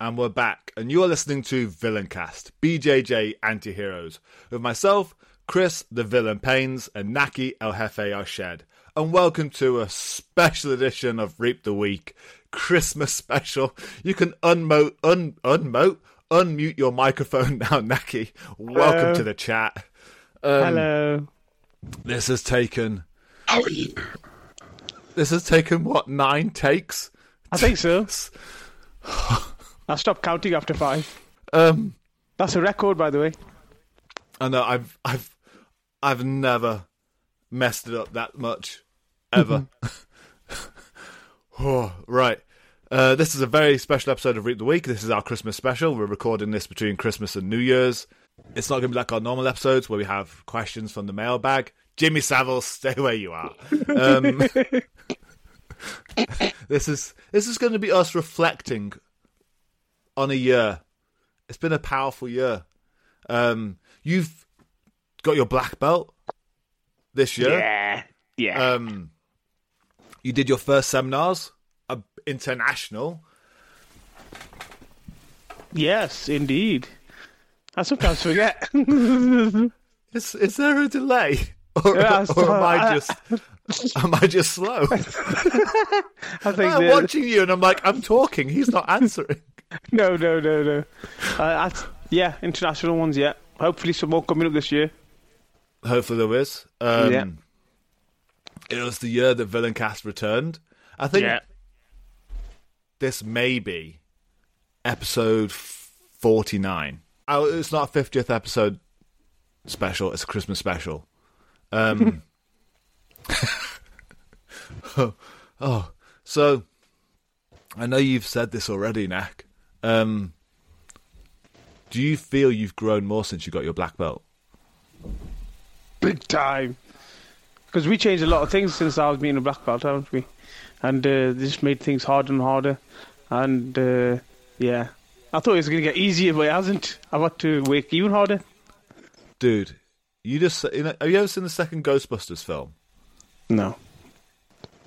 and we're back, and you are listening to Villaincast, BJJ Anti-Heroes, with myself, Chris the Villain Paines, and Naqi El Jefe Arshed. And welcome to a special edition of Reap the Week, Christmas special. You can unmote, un, unmote, unmute your microphone now, Naqi. Welcome Hello. to the chat. Um, Hello. This has taken. This has taken what nine takes? I think so. I stopped counting after five. Um, That's a record, by the way. I know I've I've I've never messed it up that much ever. oh, right. Uh, this is a very special episode of Reap the Week. This is our Christmas special. We're recording this between Christmas and New Year's. It's not going to be like our normal episodes where we have questions from the mailbag. Jimmy Savile, stay where you are. Um, this is this is going to be us reflecting on a year. It's been a powerful year. Um, you've got your black belt this year. Yeah. Yeah. Um, you did your first seminars, uh, international. yes, indeed. I sometimes forget. Is is there a delay, or, Yeah, or am I just am I just slow? I think I'm watching you, and I'm like, I'm talking. He's not answering. no, no, no, no. Uh, yeah, international ones. Yeah. Hopefully, some more coming up this year. Hopefully there is. Um, Yeah. It was the year that Villain Cast returned. I think Yeah. this may be episode 49. Oh, it's not a 50th episode special, it's a Christmas special. Um, oh, oh, so I know you've said this already, Nak. Um, do you feel you've grown more since you got your black belt? Big time. Because we changed a lot of things since I was being a black belt, haven't we? And uh, this made things harder and harder. And uh, yeah, I thought it was going to get easier, but it hasn't. I've had to work even harder. Dude, you just you know, have you ever seen the second Ghostbusters film? No.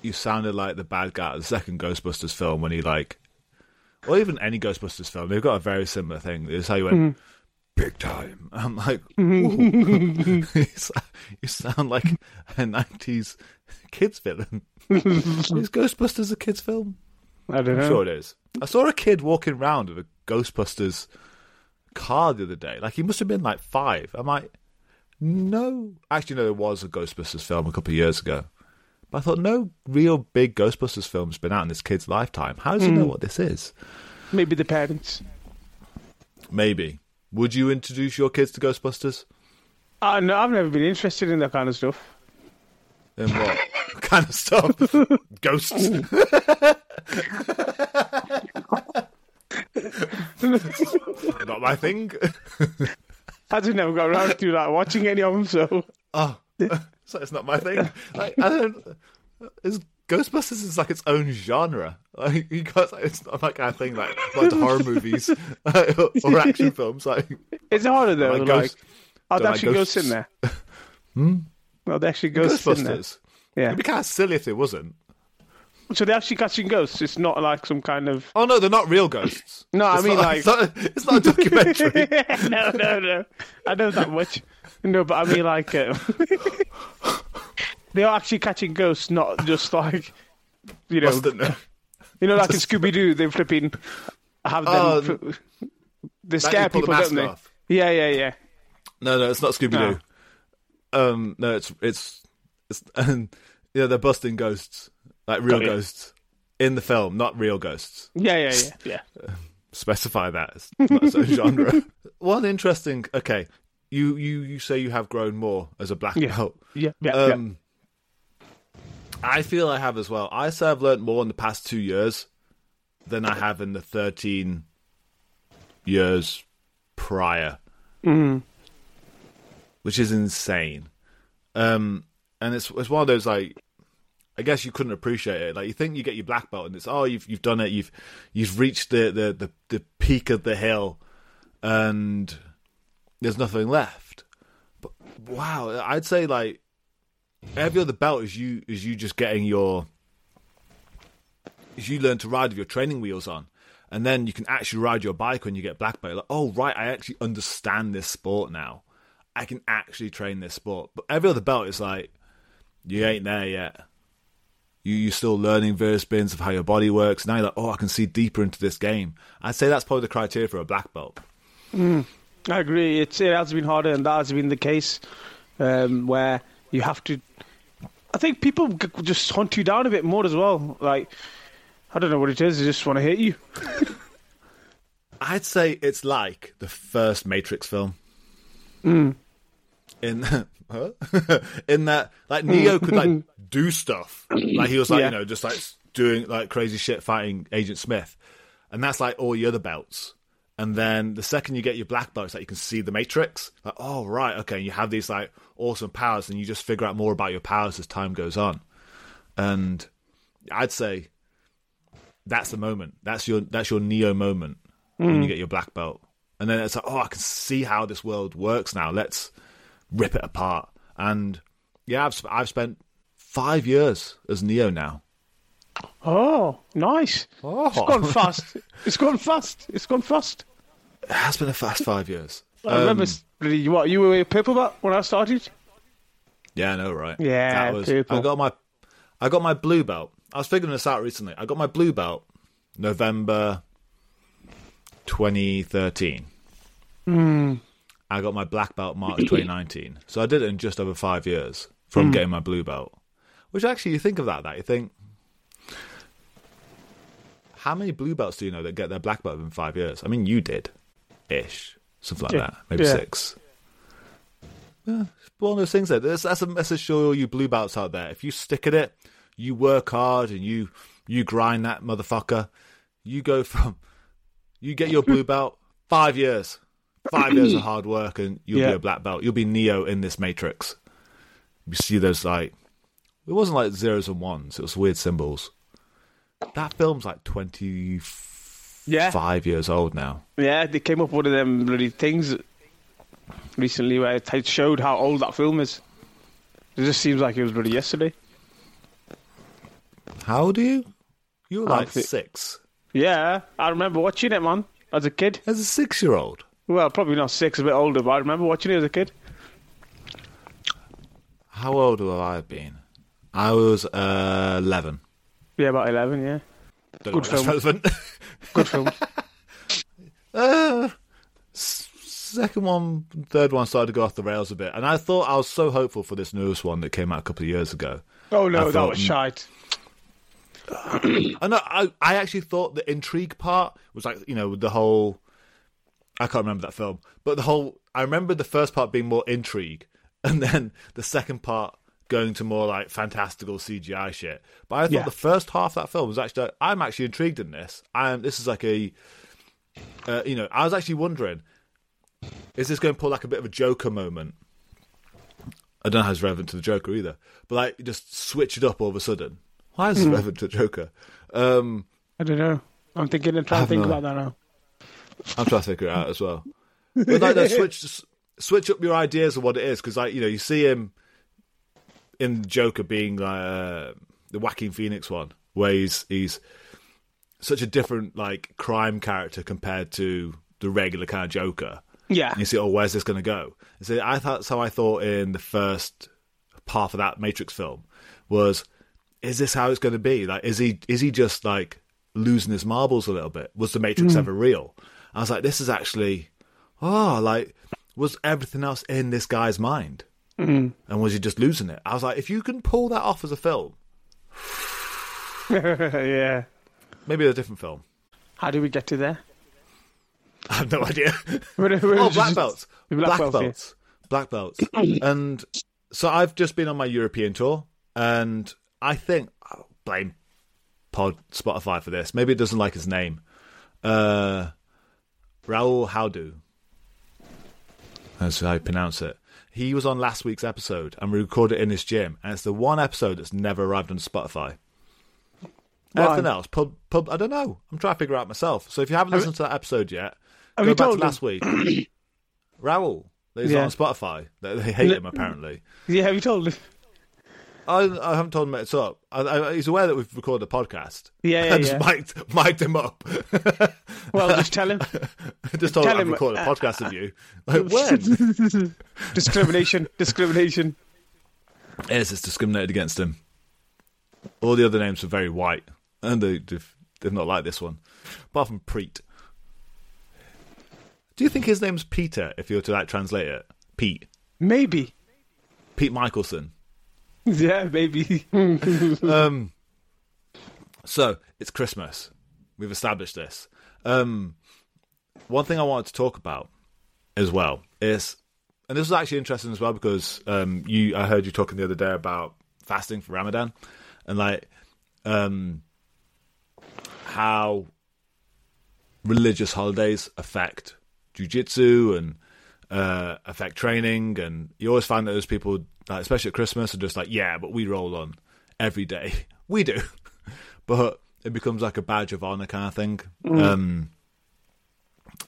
You sounded like the bad guy of the second Ghostbusters film when he like, or even any Ghostbusters film. They've got a very similar thing. It's how you went big time. I'm mm-hmm. like, you sound like a '90s kids villain. is Ghostbusters a kids film? I don't I'm know. sure it is. I saw a kid walking around with a Ghostbusters car the other day. Like he must have been like five. I'm like, no. Actually, no, there was a Ghostbusters film a couple of years ago. But I thought, no real big Ghostbusters film's been out in this kid's lifetime. How does he know what this is? Maybe the parents. Maybe. Would you introduce your kids to Ghostbusters? Uh, no, I've never been interested in that kind of stuff. And what kind of stuff? Ghosts? Not my thing. I just never got around to like watching any of them. So oh, so it's not my thing. Like, I don't. Is Ghostbusters is like its own genre. Like you guys, it's not like kind of thing like like horror movies or, or action films. Like it's harder though. like Like, ghost- there like actually ghosts in ghosts. there? Hmm. Well, they actually there. Ghostbusters. Yeah. It'd be kind of silly if it wasn't. So they're actually catching ghosts. It's not like some kind of. Oh no, they're not real ghosts. No, I It's mean not- like. it's not, it's not a documentary. no, no, no. I know that much. No, but I mean like. Uh, they are actually catching ghosts, not just like. You know, Mustn't you know, like in Scooby Doo, they flipping have them. Oh, they scare pull the people, don't they? off. Yeah, yeah, yeah. No, no, it's not Scooby Doo. Um, no, it's it's it's and yeah, they're busting ghosts, like real Got you. ghosts in the film, not real ghosts. Yeah, yeah, yeah, yeah. Specify that it's not its own genre. One interesting. Okay, you you you say you have grown more as a black Yeah. belt. Yeah, yeah, Um, I feel I have as well. I say I've learnt more in the past two years than I have in the thirteen years prior, Mm. which is insane. Um, and it's it's one of those like, I guess you couldn't appreciate it. Like you think you get your black belt, and it's oh you've you've done it, you've you've reached the the the, the peak of the hill, and there's nothing left. But wow, I'd say like every other belt is you is you just getting your is you learn to ride with your training wheels on. and then you can actually ride your bike when you get black belt. Like, oh right, I actually understand this sport now. I can actually train this sport. But every other belt is like, you ain't there yet. You you're still learning various bits of how your body works. Now you're like, oh, I can see deeper into this game. I'd say that's probably the criteria for a black belt. Mm. I agree. It's, it has been harder, and that has been the case um, where you have to. I think people just hunt you down a bit more as well. Like, I don't know what it is. They just want to hit you. I'd say it's like the first Matrix film. Mm. In huh? in that, like Neo could like do stuff, like he was like Yeah. you know just like doing like crazy shit fighting Agent Smith, and that's like all your other belts. And then the second you get your black belt, it's like you can see the Matrix. Like, oh right, okay, you have these like awesome powers, and you just figure out more about your powers as time goes on. And I'd say that's the moment. That's your that's your Neo moment when you hmm. get your black belt. And then it's like, oh, I can see how this world works now. Let's rip it apart. And yeah, I've sp- I've spent five years as Neo now. Oh, nice. It's gone fast. It's gone fast. It's gone fast. It has been a fast five years. I remember, Um, bloody- what, you were a purple belt when I started? Yeah, I know, right? Yeah, was. I got my, I got my blue belt. I was figuring this out recently. I got my blue belt November 2013. Hmm. I got my black belt March 2019. So I did it in just over five years from Hmm. getting my blue belt. Which actually, you think of that, that you think, how many blue belts do you know that get their black belt in five years? I mean, you did, ish, something like Yeah. that, maybe Yeah. six. Yeah, one of those things. That that's, that's a message to all you blue belts out there. If you stick at it, you work hard and you you grind that motherfucker. You go from you get your blue belt five years, five years of hard work, and you'll Yeah. be a black belt. You'll be Neo in this Matrix. You see those like it wasn't like zeros and ones. It was weird symbols. That film's like twenty Yeah. five years old now. Yeah, they came up with one of them bloody things recently where it showed how old that film is. It just seems like it was bloody yesterday. How old are you? You were like six. Yeah, I remember watching it, man, as a kid. As a six year old. Well, probably not six, a bit older, but I remember watching it as a kid. How old would I have been? I was uh, 11. Yeah, about 11, yeah. Don't Good know if that's film. relevant. Good film. uh, second one, third one started to go off the rails a bit. And I thought I was so hopeful for this newest one that came out a couple of years ago. oh, no, I that thought, was mm, shite. I know. I, I actually thought the intrigue part was like you know the whole. I can't remember that film, but the whole. I remember the first part being more intrigue, and then the second part going to more like fantastical CGI shit. But I thought Yeah. the first half of that film was actually. I'm actually intrigued in this. I'm. This is like a. Uh, you know, I was actually wondering, is this going to pull like a bit of a Joker moment? I don't know how it's relevant to the Joker either, but like just switch it up all of a sudden. Why is this relevant to the Joker? Um, I don't know. I'm thinking and trying to think no- about that now. I'm trying to figure it out as well. But like, no, switch switch up your ideas of what it is because, like, you know, you see him in Joker being uh, the Joaquin Phoenix one, where he's he's such a different like crime character compared to the regular kind of Joker. Yeah. And you see, oh, where's this going to go? And so I thought, so I thought in the first half of that Matrix film was, is this how it's going to be? Like, is he is he just like losing his marbles a little bit? Was the Matrix ever real? I was like, this is actually, oh, like, was everything else in this guy's mind? And was he just losing it? I was like, if you can pull that off as a film, yeah. maybe a different film. How do we get to there? I have no idea. We're- we're oh, black belts. Black Black, belts, belts. Black belts. and so I've just been on my European tour, and I think I'll blame Pod Spotify for this. Maybe it doesn't like his name. Uh, Raul Howdu. That's how I pronounce it. He was on last week's episode, and we recorded it in his gym, and it's the one episode that's never arrived on Spotify. Why? Everything else, pub, pub. I don't know. I'm trying to figure out myself. So if you haven't listened to that episode yet, go back to him? last week. Raoul, he's Yeah. on Spotify. They, they hate Li- him apparently. Yeah, have you told him? I, I haven't told him it's up. I, I, he's aware that we've recorded a podcast. Yeah, yeah, I just yeah. mic'd, mic'd him up. Well, just tell him. just told Tell him I've recorded a uh, podcast of you. Like, when? discrimination, discrimination. yes, it's discriminated against him. All the other names are very white, and they, they've, they've not liked this one. Apart from Preet. Do you think his name's Peter, if you were to like translate it? Pete. Maybe. Pete Michelson. Yeah, maybe. Um, so it's Christmas. We've established this. Um, one thing I wanted to talk about as well is, and this was actually interesting as well because um, you, I heard you talking the other day about fasting for Ramadan, and like um, how religious holidays affect jujitsu and uh, affect training, and you always find that those people, like, especially at Christmas, are just like, yeah, but we roll on every day. We do, but it becomes like a badge of honor kind of thing. Um,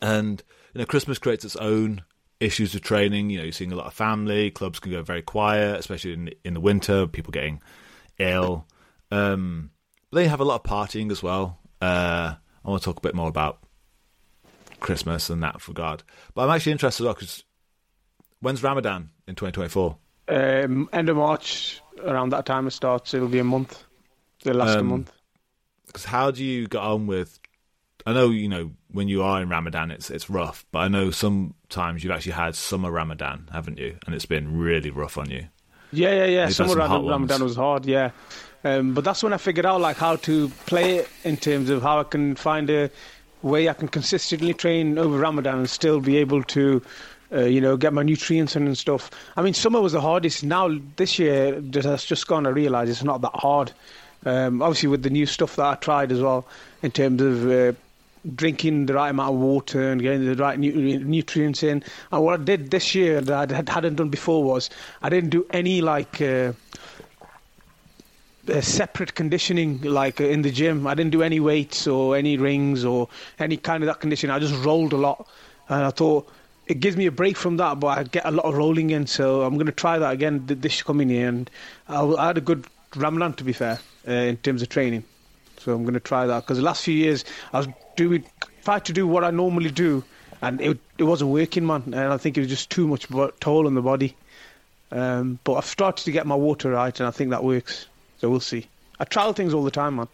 and you know, Christmas creates its own issues of training. You know, you're seeing a lot of family clubs can go very quiet, especially in in the winter. People getting ill. Um, but then have a lot of partying as well. Uh, I want to talk a bit more about Christmas and that regard. But I'm actually interested because when's Ramadan in 2024? Um, end of March, around that time it starts. It'll be a month. It'll last a Um, month. Because how do you get on with? I know you know when you are in Ramadan, it's it's rough. But I know sometimes you've actually had summer Ramadan, haven't you? And it's been really rough on you. Yeah, yeah, yeah. Summer Ramadan, Ramadan was hard, yeah. Um, but that's when I figured out like how to play it in terms of how I can find a way I can consistently train over Ramadan and still be able to, uh, you know, get my nutrients in and stuff. I mean, summer was the hardest. Now this year that's just gone, I realise it's not that hard. Um, obviously, with the new stuff that I tried as well, in terms of uh, drinking the right amount of water and getting the right nu- nutrients in. And what I did this year that I had- hadn't done before was I didn't do any like. Uh, separate conditioning like uh, in the gym. I didn't do any weights or any rings or any kind of that conditioning. I just rolled a lot, and I thought it gives me a break from that, but I get a lot of rolling in. So I'm going to try that again this coming year, and I, had a good Ramadan to be fair uh, in terms of training. So I'm going to try that because the last few years I was doing tried to do what I normally do, and it it wasn't working, man. And I think it was just too much toll on the body. Um, but I've started to get my water right, and I think that works. So we'll see. I trial things all the time, man.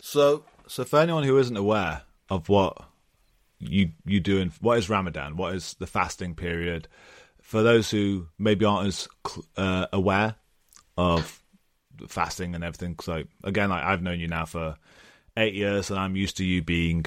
So, so for anyone who isn't aware of what you you do in what is Ramadan, what is the fasting period, for those who maybe aren't as uh, aware of fasting and everything, so again, like I've known you now for eight years, and I'm used to you being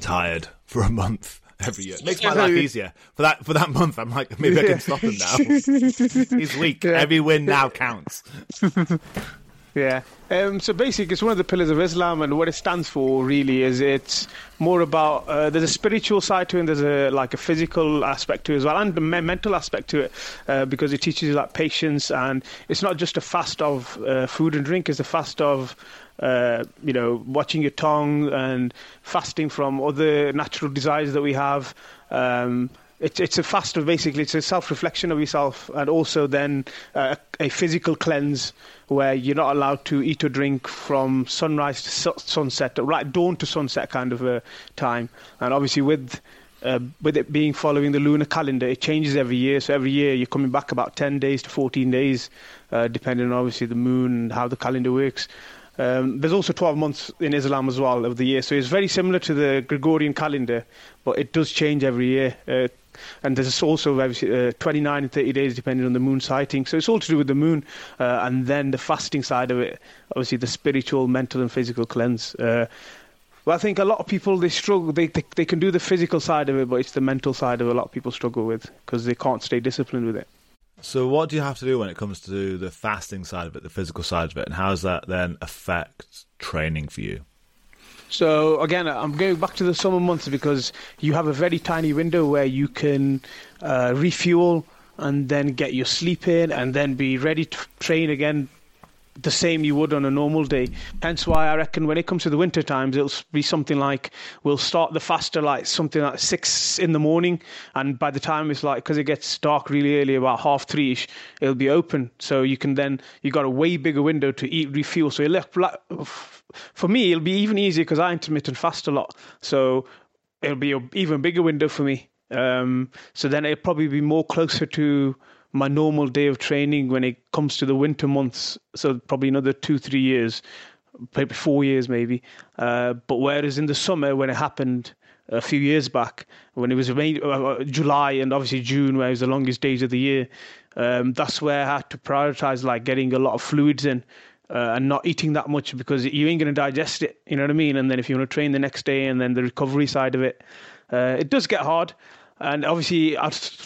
tired for a month every year. It Makes my life easier. For that for that month, I'm like, maybe I can stop him now. He's weak. Yeah. Every win now counts. Yeah. Um, so basically, it's one of the pillars of Islam, and what it stands for really is it's more about uh, there's a spiritual side to it, and there's a like a physical aspect to it as well, and a me- mental aspect to it, uh, because it teaches you like patience, and it's not just a fast of uh, food and drink; it's a fast of uh, you know watching your tongue and fasting from other natural desires that we have. Um, it's it's a fast of basically it's a self reflection of yourself and also then uh, a physical cleanse where you're not allowed to eat or drink from sunrise to su- sunset right dawn to sunset kind of a time and obviously with uh, with it being following the lunar calendar, it changes every year. So every year you're coming back about 10 days to 14 days, uh, depending on obviously the moon and how the calendar works. Um, there's also 12 months in Islam as well of the year, so it's very similar to the Gregorian calendar, but it does change every year. Uh, and there's also uh, 29 and 30 days depending on the moon sighting. So it's all to do with the moon, uh, and then the fasting side of it, obviously the spiritual, mental, and physical cleanse. Uh, well, I think a lot of people they struggle. They, they they can do the physical side of it, but it's the mental side of it a lot of people struggle with because they can't stay disciplined with it. So, what do you have to do when it comes to the fasting side of it, the physical side of it, and how does that then affect training for you? So again, I'm going back to the summer months because you have a very tiny window where you can uh, refuel and then get your sleep in and then be ready to train again the same you would on a normal day. Hence why I reckon when it comes to the winter times, it'll be something like we'll start the faster like something like six in the morning, and by the time it's like because it gets dark really early, about half three ish, it'll be open. So you can then you got a way bigger window to eat refuel. So for me, it'll be even easier because I intermittent fast a lot. So it'll be an even bigger window for me. Um, so then it'll probably be more closer to my normal day of training when it comes to the winter months. So probably another two, three years, maybe four years, maybe. Uh, but whereas in the summer when it happened a few years back, when it was uh, July and obviously June, where it was the longest days of the year, um, that's where I had to prioritize like getting a lot of fluids in. Uh, and not eating that much because you ain't going to digest it. You know what I mean? And then if you want to train the next day, and then the recovery side of it, uh, it does get hard. And obviously,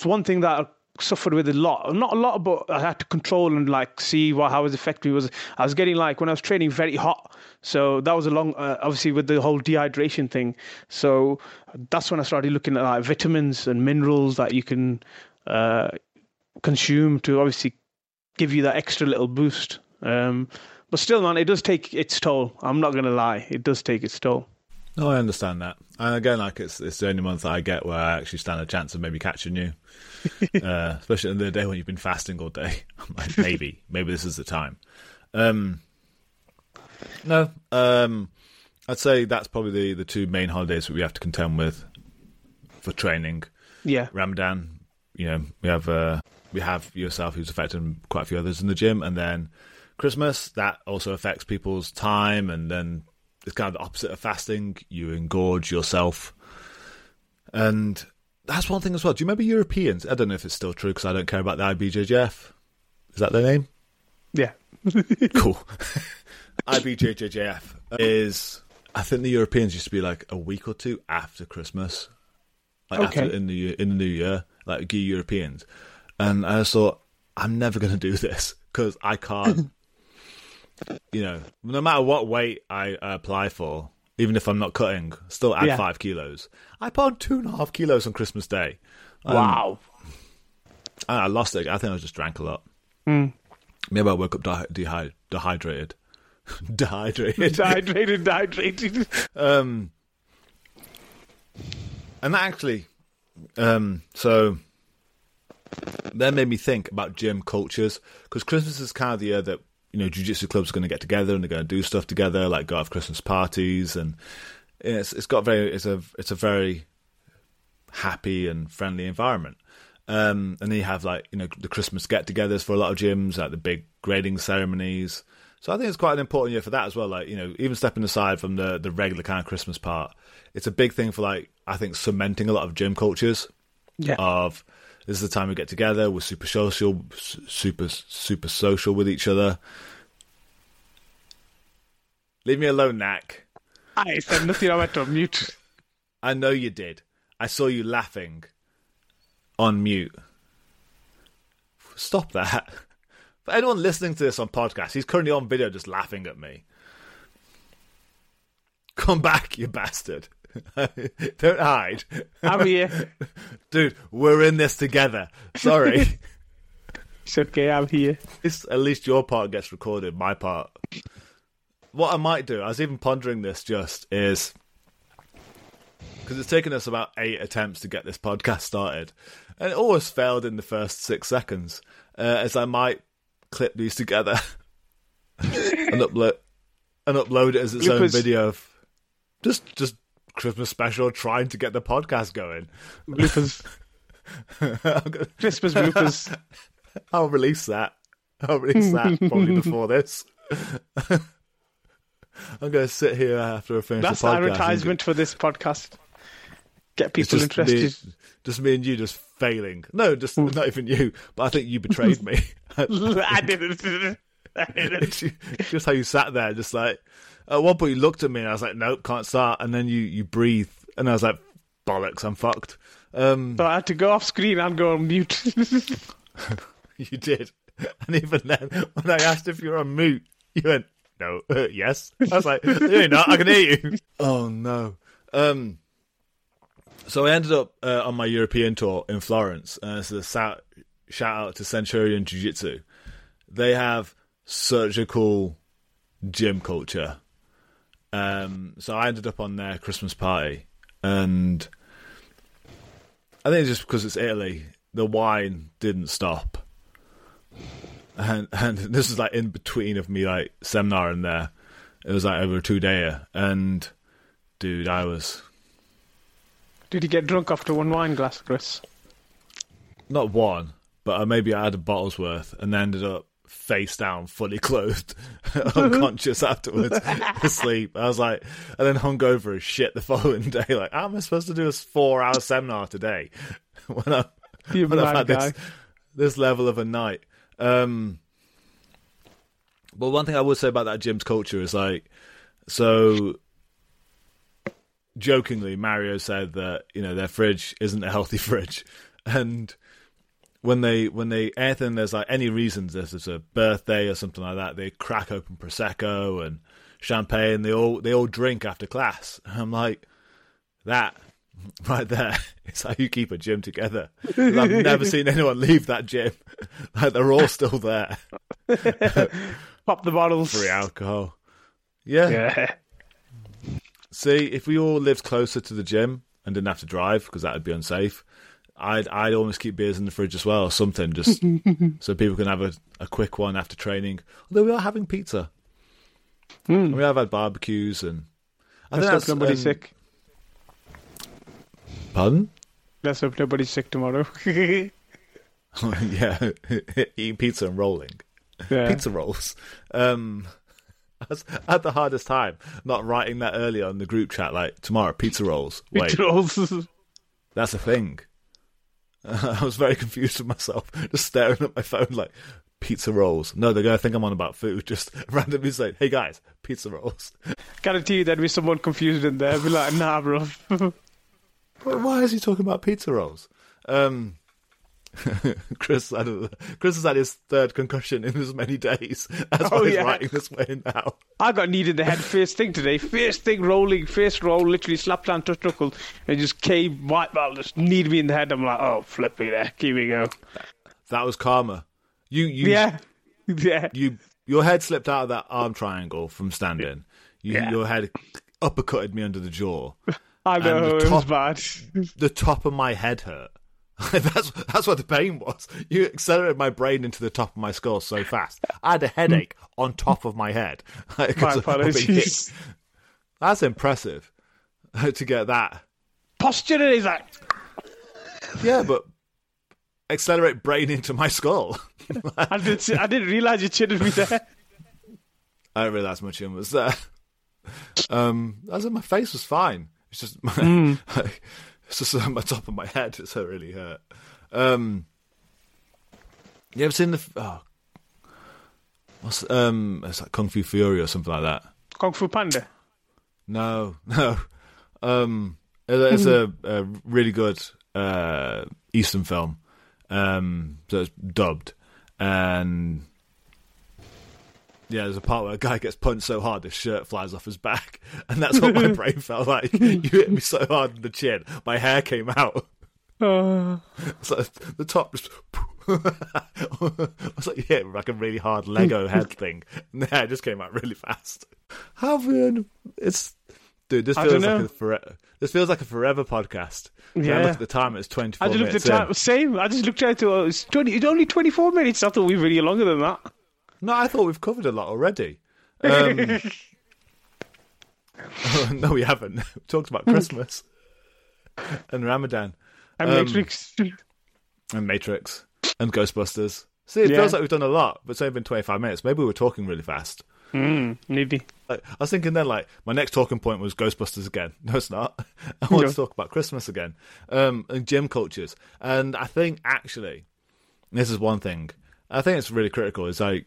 one thing that suffered with a lot, not a lot, but I had to control and like see what how it was affecting me. Was I was getting like when I was training very hot, so that was a long, uh, obviously with the whole dehydration thing. So that's when I started looking at like vitamins and minerals that you can uh, consume to obviously give you that extra little boost. Um, but still, man, it does take its toll. I'm not gonna lie, it does take its toll. No, I understand that. And again, like it's it's the only month that I get where I actually stand a chance of maybe catching you, uh, especially in the day when you've been fasting all day. like, maybe, maybe this is the time. Um, no, um, I'd say that's probably the the two main holidays that we have to contend with for training. Yeah, Ramadan. You know, we have uh, we have yourself who's affecting quite a few others in the gym, and then Christmas that also affects people's time, and then it's kind of the opposite of fasting. You engorge yourself. And that's one thing as well. Do you remember Europeans? I don't know if it's still true because I don't care about the IBJJF. Is that their name? Yeah. cool. IBJJF is, I think the Europeans used to be like a week or two after Christmas. Like okay. after in the in the new year, like gee Europeans. And I just thought, I'm never going to do this because I can't you know, no matter what weight I apply for, even if I'm not cutting, still add yeah. five kilos. I put on two and a half kilos on Christmas Day. Um, wow. I lost it. I think I just drank a lot. Mm. Maybe I woke up dehy- dehydrated. dehydrated. dehydrated, dehydrated. um, and that actually, um, so that made me think about gym cultures because Christmas is kind of the year that you know, jiu-jitsu clubs are going to get together and they're going to do stuff together, like go have Christmas parties, and it's it's got very it's a it's a very happy and friendly environment. Um, and then you have like you know the Christmas get-togethers for a lot of gyms, like the big grading ceremonies. So I think it's quite an important year for that as well. Like you know, even stepping aside from the the regular kind of Christmas part, it's a big thing for like I think cementing a lot of gym cultures. Yeah. Of this is the time we get together. We're super social, super super social with each other. Leave me alone, Knack. I said nothing. I went to mute. I know you did. I saw you laughing on mute. Stop that. For anyone listening to this on podcast, he's currently on video just laughing at me. Come back, you bastard. Don't hide. I'm here. Dude, we're in this together. Sorry. it's okay, I'm here. It's, at least your part gets recorded, my part. What I might do, I was even pondering this just, is because it's taken us about eight attempts to get this podcast started, and it always failed in the first six seconds. Uh, as I might clip these together and upload and upload it as its own video of just just Christmas special trying to get the podcast going. Bloopers. Christmas bloopers. I'll release that. I'll release that probably before this. I'm going to sit here after I finish That's the podcast. advertisement for this podcast. Get people just interested. Me, just me and you just failing. No, just mm. not even you. But I think you betrayed me. I didn't. I didn't. Just how you sat there, just like at one point you looked at me and I was like, nope, can't start. And then you you breathe, and I was like, bollocks, I'm fucked. Um, so I had to go off screen and go on mute. you did, and even then, when I asked if you were on mute, you went, no, uh, yes. I was like, you're not. I can hear you. Oh no. Um. So I ended up uh, on my European tour in Florence. Uh, so shout out to Centurion Jiu Jitsu. They have such a cool gym culture. Um, so I ended up on their Christmas party, and I think it's just because it's Italy, the wine didn't stop, and and this is like in between of me like seminar and there. It was like over a two dayer, and dude, I was Did you get drunk after one wine glass, Chris? not one, but I maybe I had a bottle's worth, and then ended up face down, fully clothed, unconscious afterwards, asleep. I was like, and then hung over as shit the following day. Like, how am I supposed to do a four-hour seminar today when I You when I've had guy. this this level of a night? Um, but one thing I would say about that gym's culture is like, so jokingly, Mario said that you know their fridge isn't a healthy fridge, and when they when they anything there's like any reasons there's a birthday or something like that, they crack open prosecco and champagne. They all they all drink after class. And I'm like that right there it's how you keep a gym together I've never seen anyone leave that gym. like they're all still there. Pop the bottles. Free alcohol. Yeah. Yeah. See, if we all lived closer to the gym and didn't have to drive because that would be unsafe, I'd I'd almost keep beers in the fridge as well, or something, just so people can have a, a quick one after training. Although we are having pizza, Mm. we have had barbecues, and I Let's think hope nobody's um, sick. Pardon? Let's hope nobody's sick tomorrow. yeah. yeah, eating pizza and rolling pizza rolls. Um, I, I had the hardest time not writing that earlier on the group chat. Like tomorrow, pizza rolls. Wait, Pizza rolls. That's a thing. I was very confused with myself, just staring at my phone like pizza rolls. No, they're gonna think I'm on about food. Just randomly say, "Hey guys, pizza rolls." Guarantee you there'd be someone confused in there. Be like, nah, bro. Why- Why is he talking about pizza rolls? Um, Chris, had a, Chris has had his third concussion in as many days. That's why Oh, he's yeah. writing this way now. I got kneed in the head first thing today. First thing rolling, first roll, literally slapped down, touch knuckle, and just came white ball, just kneed me in the head. I'm like, oh, flipping there. Here we go. That was karma. You, you, Yeah. Yeah. you, your head slipped out of that arm triangle from standing. You, Yeah. Your head uppercutted me under the jaw. I know, it was top- bad. the top of my head hurt. that's that's what the pain was. You accelerated my brain into the top of my skull so fast. I had a headache on top of my head. My of being hit. apologies. That's impressive to get that. Posture is like, Yeah, but accelerate brain into my skull. I didn't, I didn't realize you cheated me there. I didn't realize my chin was there. Um, I said my face was fine. It's just my, it's just on my top of my head. It's really hurt. Um, you ever seen the? Oh, what's um? It's like Kung Fu Fury or something like that. Kung Fu Panda. No, no. Um, it- it's a, a really good uh, Eastern film. Um, so it's dubbed, and yeah, there's a part where a guy gets punched so hard his shirt flies off his back, and that's what my brain felt like. You hit me so hard in the chin, my hair came out. Uh, So the top just. I was like, yeah, like a really hard Lego head thing. And the hair just came out really fast. How weird! It's dude. This feels like a forever. This feels like a forever podcast. When I Yeah. look at the time. It's twenty four I just looked at in. time. Same. I just looked at it. Oh, it's twenty. It's only twenty-four minutes. I thought we were really longer than that. No, I thought we've covered a lot already. Um, no, we haven't. We talked about Christmas and Ramadan And Um, Matrix. and Matrix and Ghostbusters. See, it Yeah. feels like we've done a lot, but it's only been twenty five minutes. Maybe we were talking really fast. Mm, maybe. Like, I was thinking then, like, my next talking point was Ghostbusters again. No, it's not. I want No. to talk about Christmas again um, and gym cultures. And I think, actually, this is one thing. I think it's really critical. Is like,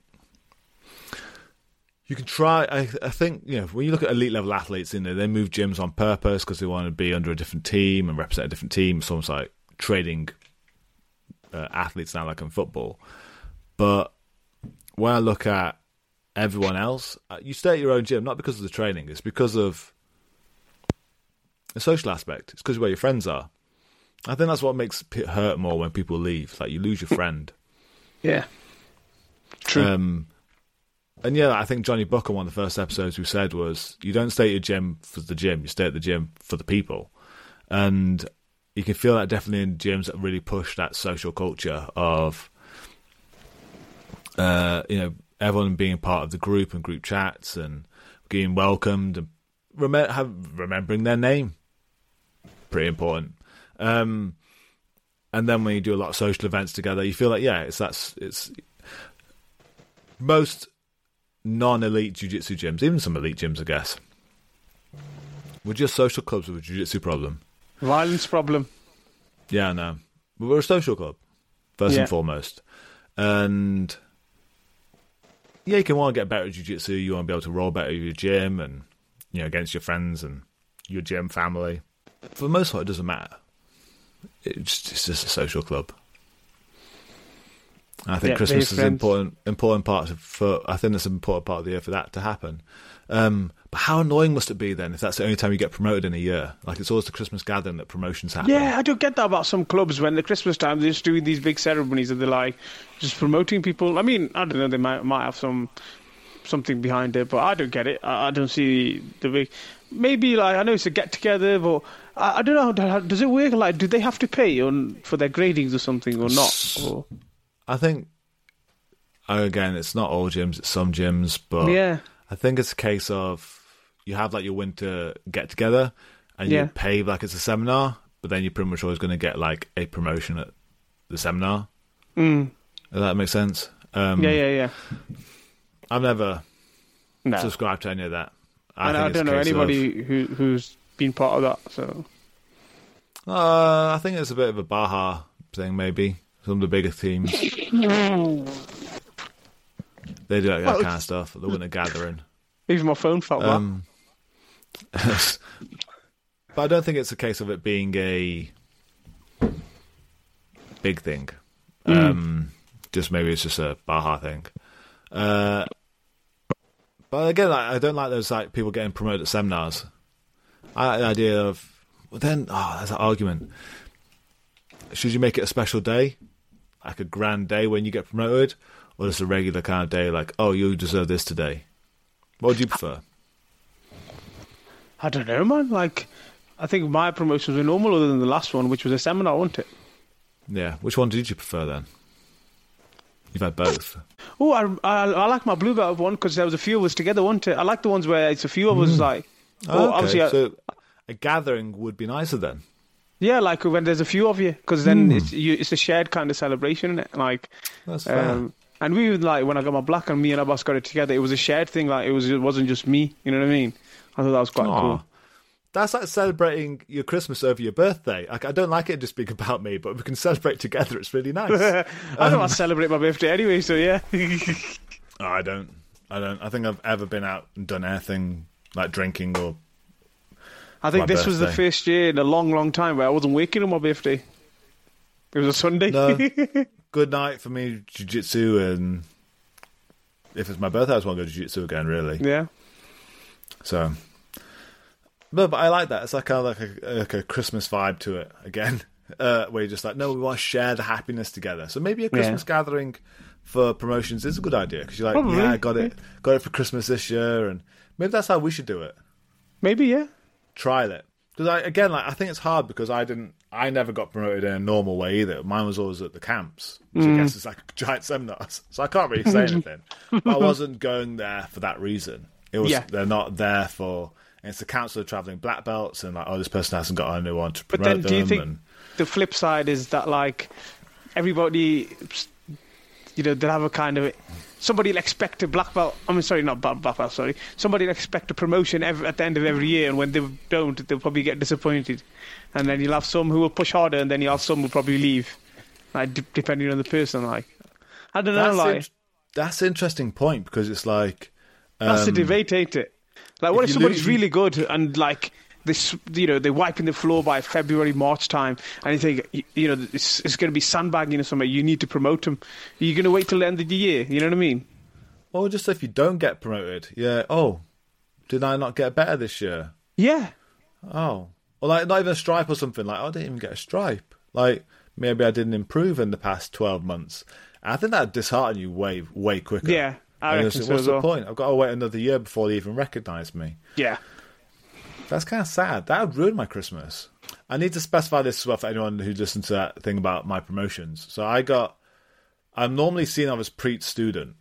you can try. I, I think, you know, when you look at elite level athletes, you know, they move gyms on purpose because they want to be under a different team and represent a different team. It's almost like trading uh, athletes now, like in football. But when I look at everyone else, uh, you stay at your own gym not because of the training, it's because of the social aspect. It's because of where your friends are. I think that's what makes it hurt more when people leave. Like you lose your friend. Yeah. True. Um, and yeah, I think Johnny Booker, one of the first episodes we said was, you don't stay at your gym for the gym, you stay at the gym for the people. And you can feel that definitely in gyms that really push that social culture of, uh, you know, everyone being part of the group and group chats and being welcomed and rem- have, remembering their name. Pretty important. Um, and then when you do a lot of social events together, you feel like yeah, it's that's it's most non-elite jiu-jitsu gyms, even some elite gyms, I guess. We're just social clubs with a jiu-jitsu problem. Violence problem. Yeah, no. But we're a social club, first Yeah. and foremost. And yeah, you can want to get better at jiu-jitsu. You want to be able to roll better at your gym and, you know, against your friends and your gym family. For the most part, it doesn't matter. It's, it's just a social club. I think Yeah, Christmas is important important part of, for. I think it's an important part of the year for that to happen. Um, but how annoying must it be then if that's the only time you get promoted in a year? Like it's always the Christmas gathering that promotions happen. Yeah, I don't get that about some clubs when the Christmas time they're just doing these big ceremonies and they're like just promoting people. I mean, I don't know, they might might have some something behind it, but I don't get it. I, I don't see the big. Maybe like I know it's a get together, but I, I don't know. how- Does it work? Like, do they have to pay on for their gradings or something or not? Or, I think again, it's not all gyms; it's some gyms, but yeah, I think it's a case of you have like your winter get together, and Yeah. you pay like it's a seminar, but then you're pretty much always going to get like a promotion at the seminar. mm, Does that make sense? Um, yeah, yeah, yeah. I've never No, subscribed to any of that. I, I don't know case of- anybody who who's been part of that. So Uh, I think it's a bit of a Barra thing, maybe. Some of the bigger teams. They do like that Well, kind of stuff. The winter gathering. even my phone felt that. Um, but I don't think it's a case of it being a big thing. Um, just maybe it's just a Barra thing. Uh, but again, like, I don't like those like people getting promoted at seminars. I like the idea of well, then oh, there's an argument. Should you make it a special day, like a grand day when you get promoted, or just a regular kind of day, like oh you deserve this today? What would you prefer? I don't know, man. Like, I think my promotions were normal, other than the last one, which was a seminar, wasn't it? Yeah, which one did you prefer then? You've had both. Oh, I, I I like my blue belt one because there was a few of us together, wasn't it? I like the ones where it's a few of us, hmm. like. Well, Oh, okay. obviously, so a gathering would be nicer then. Yeah, like when there's a few of you, because then it's you, it's a shared kind of celebration, Like, That's fair. um, and we would like when I got my black and me and Abbas got it together. It was a shared thing. Like it was, it wasn't just me. You know what I mean? I thought that was quite Aw. cool. That's like celebrating your Christmas over your birthday. Like, I don't like it just being about me, but we can celebrate together. It's really nice. I Um, don't want to celebrate my birthday anyway, so yeah. I don't. I don't. I think I've ever been out and done anything like drinking or. I think this was the first year in a long, long time where I wasn't waking on my birthday. It was a Sunday. No. Good night for me, jiu-jitsu, and if it's my birthday, I just want to go to jiu-jitsu again, really. yeah. So, but, but I like that. It's like kind of like a, like a Christmas vibe to it again, uh, where you're just like, no, we want to share the happiness together. So maybe a Christmas gathering for promotions is a good idea because you're like, Probably. yeah, I got it, got it for Christmas this year, and maybe that's how we should do it. Maybe, yeah. Trial it because I again, like I think it's hard because I didn't, I never got promoted in a normal way either. Mine was always at the camps, which I mm. guess is like giant seminars, so I can't really say anything. but I wasn't going there for that reason. It was Yeah. they're not there for. It's the council of traveling black belts, and like, oh, this person hasn't got anyone to promote But then, do you think and, the flip side is that like everybody, you know, they'll have a kind of somebody will expect a black belt. I mean, sorry, not black belt. Sorry, somebody will expect a promotion every, at the end of every year, and when they don't, they'll probably get disappointed. And then you'll have some who will push harder, and then you'll have some who will probably leave, like de- depending on the person. Like, I don't know, that's like in- that's an interesting point because it's like that's the um, debate, ain't it? Like, what if if, somebody's lose- really good and like this, you know, they're wiping the floor by February, March time, and you think, you, you know, it's, it's going to be sandbagging or something. You need to promote them. You're going to wait till the end of the year. You know what I mean? Or just if you don't get promoted, yeah. Oh, did I not get better this year? Yeah. Oh, or like not even a stripe or something. Like oh, I didn't even get a stripe. Like maybe I didn't improve in the past twelve months. I think that'd dishearten you way way quicker. Yeah. I And reckon it's- so what's the well. point? I've got to wait another year before they even recognise me. Yeah. That's kind of sad. That would ruin my Christmas. I need to specify this as well for anyone who listened to that thing about my promotions. So I got, I'm normally seen as Preet's student.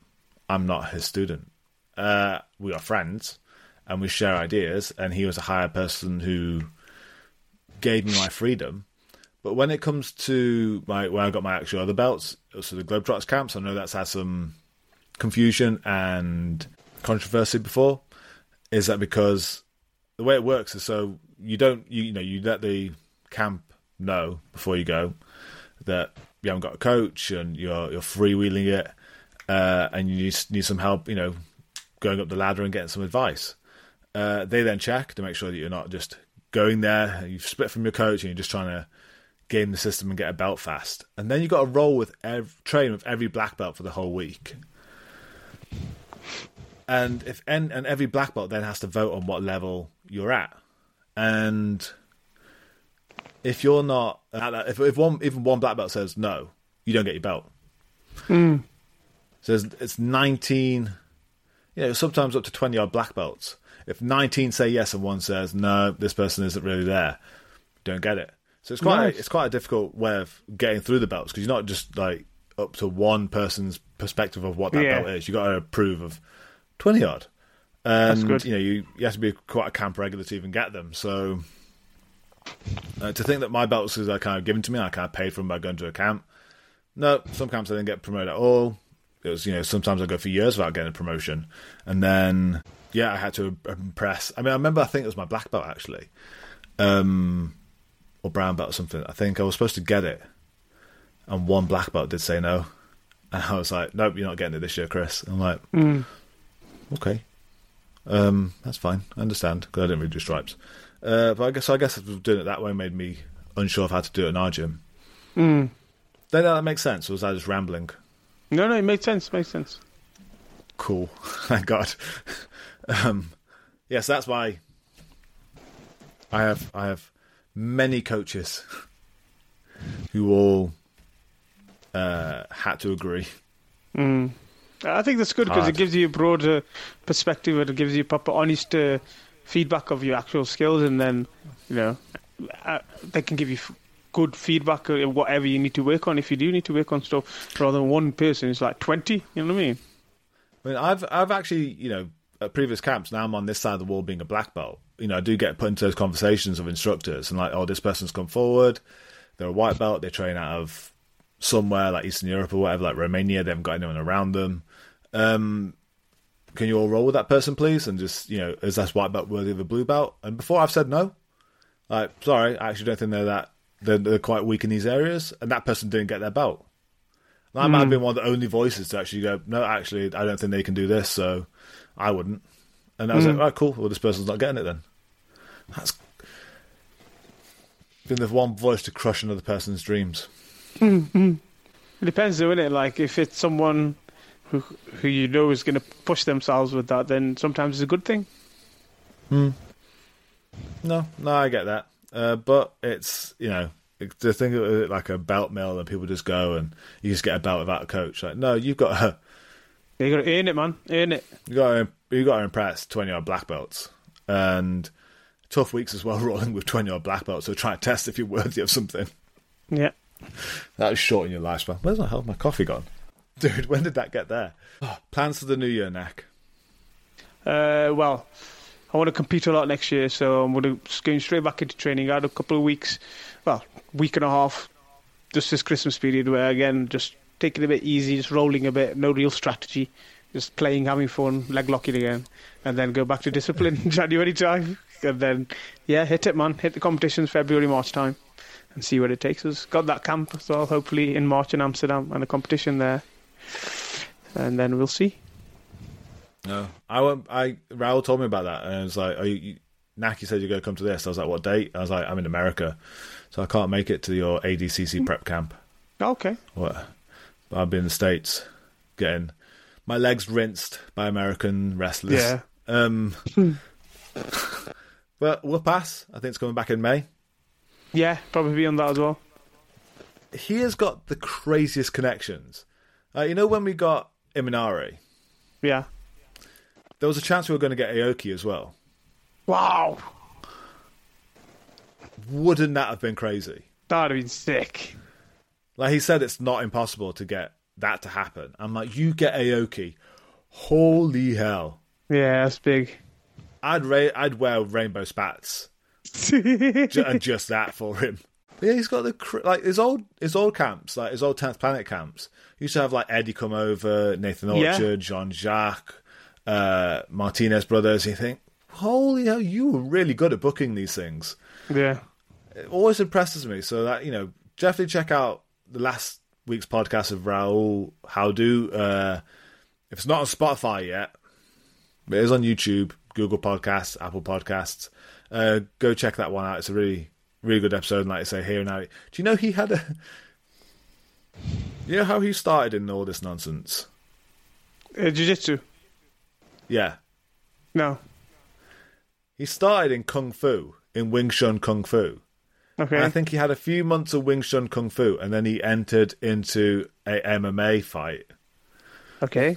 I'm not his student. Uh, we are friends and we share ideas, and he was a higher person who gave me my freedom. But when it comes to my when I got my actual other belts, so the Globetrotters camps, I know that's had some confusion and controversy before. Is that because the way it works is so you don't you, you know you let the camp know before you go that you haven't got a coach and you're you're freewheeling it uh, and you need, some help you know going up the ladder and getting some advice. Uh, they then check to make sure that you're not just going there you've split from your coach and you're just trying to game the system and get a belt fast. And then you've got to roll with train with every black belt for the whole week. And if and, and every black belt then has to vote on what level you're at. And if you're not at that, if if one even one black belt says no, you don't get your belt. Hmm. So it's, it's 19 you know, sometimes up to 20 odd black belts. If 19 say yes and one says no, this person isn't really there, don't get it. So it's quite Nice. it's quite a difficult way of getting through the belts because you're not just like up to one person's perspective of what that Yeah. belt is. You got to approve of 20 odd. And good. you know, you, you have to be quite a camp regular to even get them. So uh, to think that my belts are like kind of given to me, I kind of paid for them by going to a camp. No, some camps I didn't get promoted at all. It was, you know, sometimes I go for years without getting a promotion, and then yeah, I had to impress. I mean, I remember I think it was my black belt actually, um, or brown belt or something. I think I was supposed to get it, and one black belt did say no, and I was like, nope, you're not getting it this year, Chris. I'm like, okay, um, that's fine, I understand because I didn't really do stripes. Uh, but I guess I guess doing it that way made me unsure of how to do it in our gym. Mm. Then that makes sense. Or was I just rambling? No, no, it made sense. Made sense. Cool. Thank God. um, yes, so that's why I have I have many coaches who all uh, had to agree. Mm. I think that's good because it gives you a broader perspective and it gives you proper, honest uh, feedback of your actual skills, and then you know uh, they can give you f- good feedback of whatever you need to work on if you do need to work on stuff. Rather than one person, it's like twenty. You know what I mean? I mean, I've I've actually you know at previous camps now I'm on this side of the wall being a black belt. You know, I do get put into those conversations of instructors and like, oh, this person's come forward. They're a white belt. They train out of somewhere like Eastern Europe or whatever, like Romania. They haven't got anyone around them. Um, can you all roll with that person, please? And just you know, is that white belt worthy of a blue belt? And before I've said no, like, sorry, I actually don't think they're that. They're, they're quite weak in these areas, and that person didn't get their belt. And I might have hmm. been one of the only voices to actually go, no, actually, I don't think they can do this, so I wouldn't. And I was like, hmm. right, cool. Well, this person's not getting it then. That's been the one voice to crush another person's dreams. Hmm, it depends, though, innit? Like if it's someone who who you know is going to push themselves with that, then sometimes it's a good thing. No, no, I get that. Uh, but it's, you know, the thing of it like a belt mill and people just go and you just get a belt without a coach. Like, no, you've got to, You got to earn it, man. Earn it. you got to, you got to impress 20 odd black belts. And tough weeks as well, rolling with 20 odd black belts. So try and test if you're worthy of something. Yeah. That was short in your lifespan. Where's the hell my coffee gone? Dude, when did that get there? Oh, plans for the new year, Nick. Uh, well, I want to compete a lot next year, so I'm going to going straight back into training. I had a couple of weeks, well, week and a half, just this Christmas period where again just taking a bit easy, just rolling a bit, no real strategy, just playing, having fun, leg locking again, and then go back to discipline January time, and then yeah, hit it, man, hit the competitions February March time, and see where it takes us. Got that camp as well, hopefully in March in Amsterdam, and a competition there, and then we'll see. No, I went. I Raul told me about that, and it was like, "Oh, you, you, Naqi said you're going to come to this." I was like, "What date?" I was like, "I'm in America, so I can't make it to your ADCC prep camp." Okay. What? I'll be in the states, getting my legs rinsed by American wrestlers. Yeah. Um, but we'll pass. I think it's coming back in May. Yeah, probably be on that as well. He has got the craziest connections. Uh, you know when we got Imanari, Yeah. There was a chance we were going to get Aoki as well. Wow. Wouldn't that have been crazy? That'd have been sick. Like he said, it's not impossible to get that to happen. I'm like, you get Aoki, holy hell! Yeah, that's big. I'd ra- I'd wear rainbow spats ju- and just that for him. But yeah, he's got the like his old his old camps, like his old Tenth Planet camps. He used to have like Eddie come over, Nathan Yeah. Orchard, Jean Jacques, uh, Martinez brothers. You think, holy hell, you were really good at booking these things. yeah. It always impresses me. So that you know, definitely check out the last week's podcast of Raul Howdo. Uh, if it's not on Spotify yet, it is on YouTube, Google Podcasts, Apple Podcasts. Uh, go check that one out. It's a really, really good episode. And like I say, here and now. Do you know he had a? You know how he started in all this nonsense? Uh, jiu-jitsu. Yeah, No. he started in kung fu, in Wing Chun Kung Fu. Okay. And I think he had a few months of Wing Chun Kung Fu, and then he entered into a MMA fight. Okay.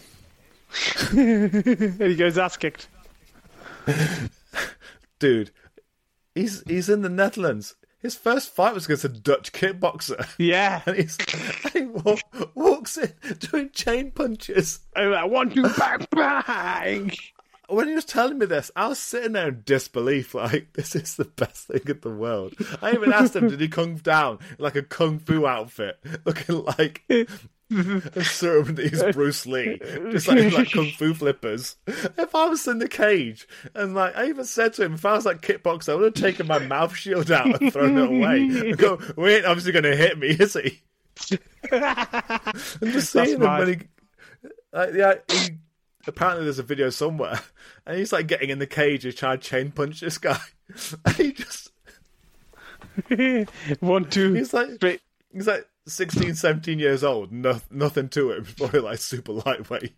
and he goes ass kicked. Dude, he's he's in the Netherlands. His first fight was against a Dutch kickboxer, Yeah. and he's he wa- walks in doing chain punches. I'm like, one, two, bang, bang. When he was telling me this, I was sitting there in disbelief, like this is the best thing in the world. I even asked him, did he kung down in like a kung fu outfit, looking like a Surinamese Bruce Lee, just like, like kung fu flippers. If I was in the cage, and like I even said to him, if I was like kickboxer, I would have taken my mouth shield out and thrown it away. And go, we ain't obviously going to hit me, is he? I'm just seeing him when he, like, yeah, he, apparently there's a video somewhere, and he's like getting in the cage, he's trying to chain punch this guy, and he just, one, two, he's like, straight. He's like 16, 17 years old. No, nothing to him. He's probably like super lightweight.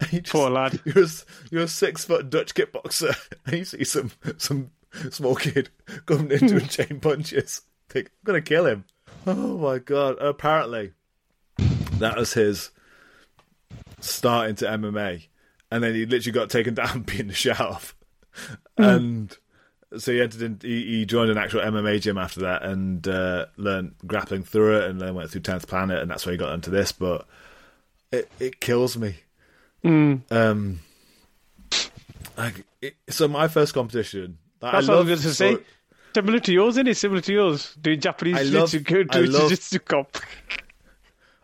And just, Poor lad. You're a, you're a six foot Dutch kickboxer, and you see some some small kid coming into doing chain punches. Think I'm gonna kill him. Oh my god! Apparently, that was his start into MMA, and then he literally got taken down, beaten the shit out of, and so he entered in. He, he joined an actual MMA gym after that and uh, learned grappling through it, and then went through Tenth Planet, and that's where he got into this. But it it kills me. Um, like it, so, my first competition. Like, That's I what I love was going to say. so- Similar to yours, isn't it? Similar to yours. Doing Japanese I love- jiu-jitsu, love- jiu-jitsu comp.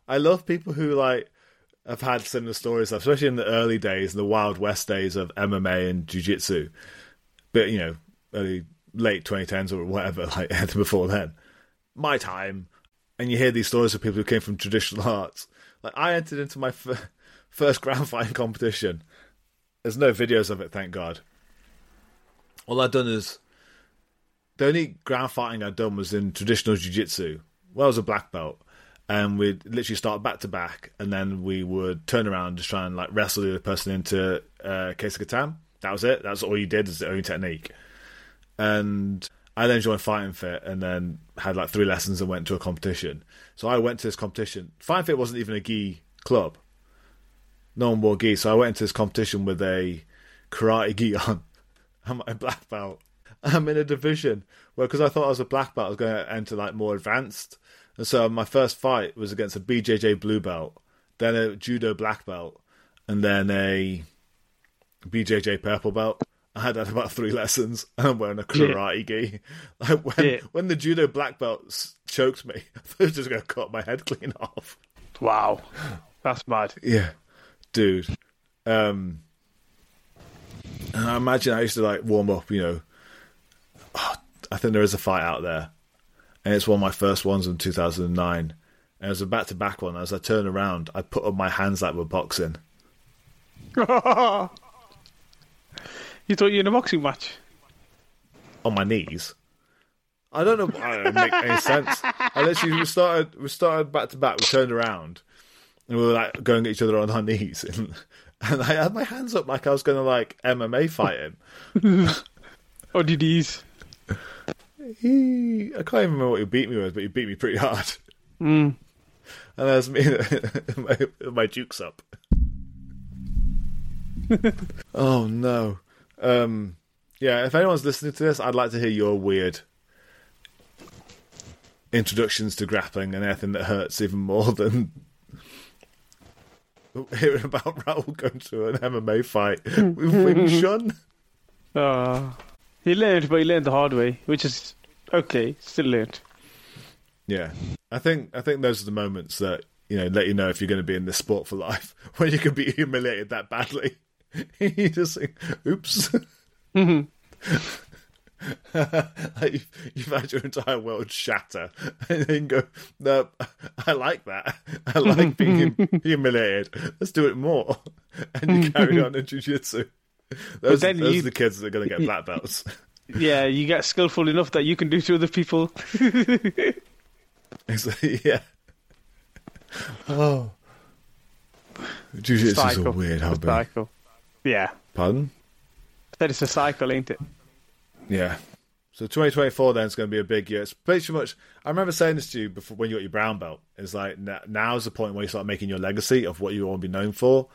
I love people who like have had similar stories, especially in the early days, the Wild West days of MMA and Jiu Jitsu. But you know, early late 2010s or whatever, like before then. My time, and you hear these stories of people who came from traditional arts. Like I entered into my f- first ground fighting competition. There's no videos of it, thank God. All I'd done is the only ground fighting I'd done was in traditional jiu-jitsu. Well, I was a black belt, and we'd literally start back to back, and then we would turn around and just try and like wrestle the other person into uh, case of Kesa Gatame. That was it. That's all you did. Is the only technique. And I then joined Fighting Fit, and then had like three lessons and went to a competition. So I went to this competition. Fighting Fit wasn't even a gi club. No one wore gi, so I went into this competition with a karate gi on. I'm a black belt. I'm in a division where, because I thought I was a black belt, I was going to enter like more advanced. And so my first fight was against a BJJ blue belt, then a judo black belt, and then a BJJ purple belt. I had had about three lessons, and I'm wearing a karate gi. Like when Yeah. when the judo black belt choked me, I thought it was just going to cut my head clean off. Wow. That's mad. Yeah, dude. Um, and I imagine I used to like warm up. You know, oh, I think there is a fight out there, and it's one of my first ones in 2009. And it was a back to back one. As I turned around, I put up my hands like we're boxing. You thought you were in a boxing match? on my knees. I don't know. I don't make any sense. I literally we started we started back to back. We turned around and we were like going at each other on our knees, and, and I had my hands up like I was going to like MMA fight him. On your knees? He, I can't even remember what he beat me with, but he beat me pretty hard. Mm. And that's me, my, my jukes up. oh no. Um, yeah, if anyone's listening to this, I'd like to hear your weird introductions to grappling and anything that hurts even more than hearing about Raul going to an MMA fight with Wing Chun. Uh, he learned, but he learned the hard way, which is okay. Still learned. Yeah, I think I think those are the moments that you know let you know if you're going to be in this sport for life when you can be humiliated that badly. you just think, "Oops." Mm-hmm. like you've, you've had your entire world shatter, and then go, "No, I like that. I like being hum- humiliated. Let's do it more." And you carry on in jiu-jitsu. Those, then those you- are the kids that are going to get black belts. Yeah, you get skillful enough that you can do to other people. It's like, yeah. Oh. Jiu-jitsu is a weird It's a hobby. cycle. Yeah, Pardon? that is a cycle, ain't it? Yeah. So 2024 then is going to be a big year. It's pretty much. I remember saying this to you before when you got your brown belt. It's like n- now's the point where you start making your legacy of what you want to be known for.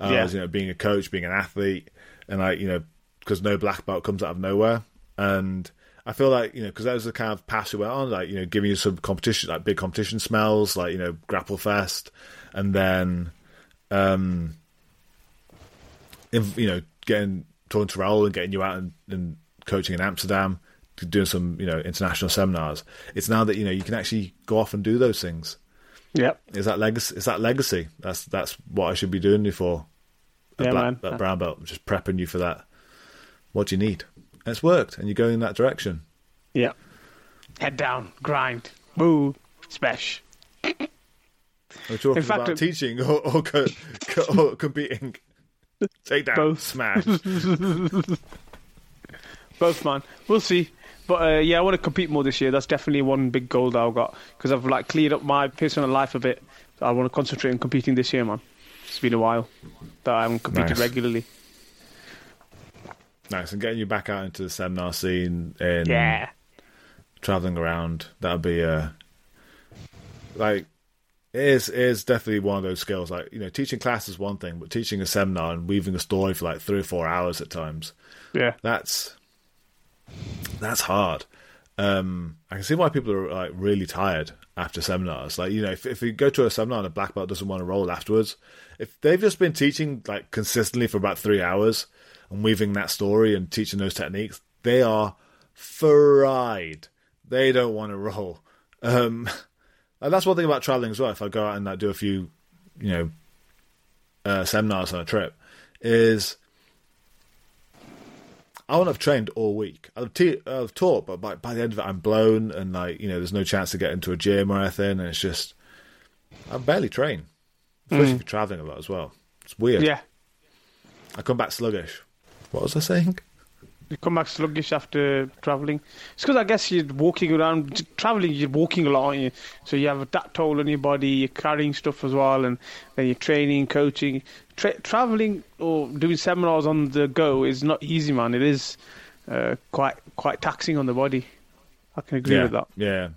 Uh, Yeah. as, you know, being a coach, being an athlete, and like you know, because no black belt comes out of nowhere. And I feel like you know, because that was the kind of path we went on, like you know, giving you some competition, like big competition smells, like you know, Grapple Fest, and then, um, you know, getting talking to Raul and getting you out and, and coaching in Amsterdam, doing some you know international seminars. It's now that you know you can actually go off and do those things. Yep. Is that legacy? Is that legacy? That's that's what I should be doing you for. A Yeah, black, man. That brown belt, just prepping you for that. What do you need? And it's worked, and you're going in that direction. Yep. Head down, grind, move, smash. We're talking In fact, about it- teaching or, or, co- co- or competing. Take down, Both. smash. Both, man. We'll see. But uh, yeah, I want to compete more this year. That's definitely one big goal that I've got because I've like cleared up my personal life a bit. I want to concentrate on competing this year, man. It's been a while that I haven't competed Nice. regularly. nice, and getting you back out into the seminar scene and Yeah. traveling around. That'll be uh, like it is it is definitely one of those skills. Like you know, teaching class is one thing, but teaching a seminar and weaving a story for like three or four hours at times Yeah. that's that's hard. Um, I can see why people are like really tired after seminars. Like you know, if if you go to a seminar and a black belt doesn't want to roll afterwards, if they've just been teaching like consistently for about three hours and weaving that story and teaching those techniques, they are fried. They don't want to roll. Um, and that's one thing about traveling as well. If I go out and like, do a few, you know, uh, seminars on a trip, is I won't have trained all week. I've, te- I've taught, but by, by the end of it, I'm blown and like you know, there's no chance to get into a gym or anything, and it's just I barely train, especially mm. if you're traveling a lot as well. It's weird. Yeah. I come back sluggish. What was I saying? You come back sluggish after traveling. It's because I guess you're walking around, traveling. You're walking a lot, aren't you? So you have that toll on your body. You're carrying stuff as well, and then you're training, coaching. Tra- traveling or doing seminars on the go is not easy, man. It is uh, quite quite taxing on the body. I can agree yeah, with that. Yeah.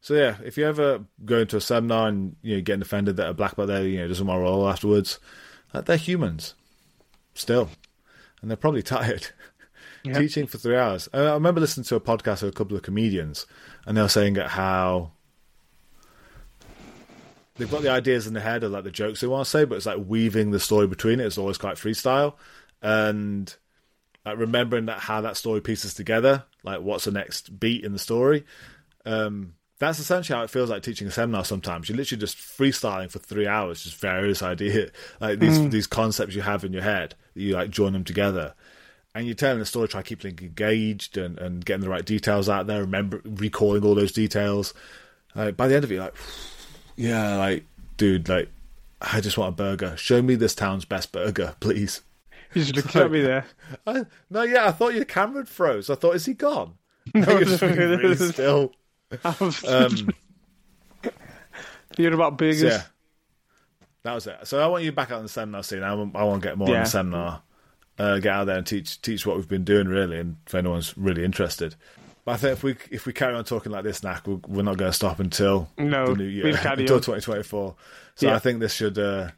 So yeah, if you ever go into a seminar and you know getting offended that a black belt there you know doesn't want to roll afterwards, uh, they're humans, still, and they're probably tired. Teaching for three hours. Uh, I remember listening to a podcast of a couple of comedians, and they were saying how they've got the ideas in their head of like the jokes they want to say, but it's like weaving the story between it. is always quite freestyle, and like remembering that how that story pieces together, like what's the next beat in the story. Um, that's essentially how it feels like teaching a seminar. Sometimes you're literally just freestyling for three hours, just various ideas, like these these concepts you have in your head. You like join them together, and you're telling the story, try keep them engaged and, and getting the right details out there. Remember recalling all those details. Like, by the end of it, you're like, yeah, like dude, like I just want a burger. Show me this town's best burger, please. You're just looking at me there. I, no, yeah, I thought your camera had froze. I thought, is he gone? No, you're just really still. Um, You're about burgers. so yeah, that was it. So I want you back out in the seminar scene. I want, I want to get more on the seminar, uh, get out there and teach teach what we've been doing really, and if anyone's really interested. But I think if we if we carry on talking like this, Knack, we're, we're not going to stop until No, the new year, until 2024. So Yeah. I think this should uh,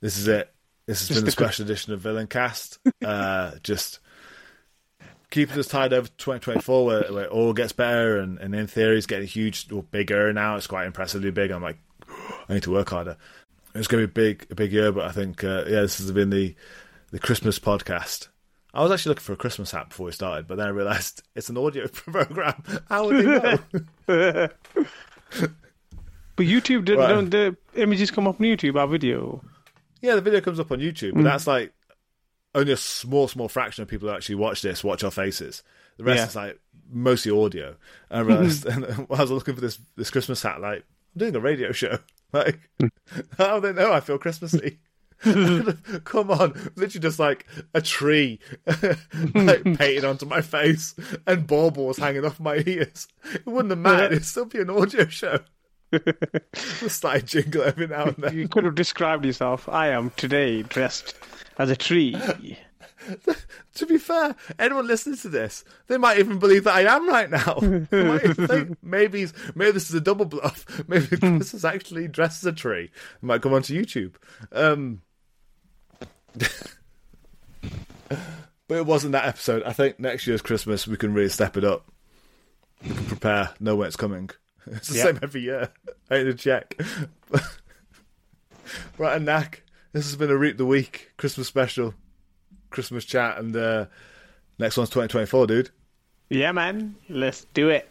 this is it. This has Just been the special edition of Villaincast. Uh, just keeping us tied over 2024, where, where it all gets better, and, and in theory, it's getting huge, or bigger now. It's quite impressively big. I'm like, I need to work harder. It's going to be a big, a big year, but I think, uh, yeah, this has been the the Christmas podcast. I was actually looking for a Christmas hat before we started, but then I realised it's an audio program. How would they know? But YouTube, did, Right. don't the images come up on YouTube, our video? Yeah, the video comes up on YouTube, but mm. that's like only a small, small fraction of people who actually watch this watch our faces. The rest Yeah. is like mostly audio. And I realized, and I was looking for this this Christmas hat, like I'm doing a radio show. Like, how do they know I feel Christmassy? Come on, literally just like a tree like painted onto my face and baubles hanging off my ears. It wouldn't have mattered. It'd still be an audio show. Just slight jingle every now and then. You could have described yourself. I am today dressed as a tree. to be fair, anyone listening to this, they might even believe that I am right now. Think maybe maybe this is a double bluff. Maybe this is actually dressed as a tree. It might come onto YouTube. Um, but it wasn't that episode. I think next year's Christmas we can really step it up. We can prepare, know when it's coming. It's the Yeah. same every year. I need to check. right, and Knack. This has been a Reap the Week Christmas special. Christmas chat, and uh, next one's 2024, dude. Yeah, man. Let's do it.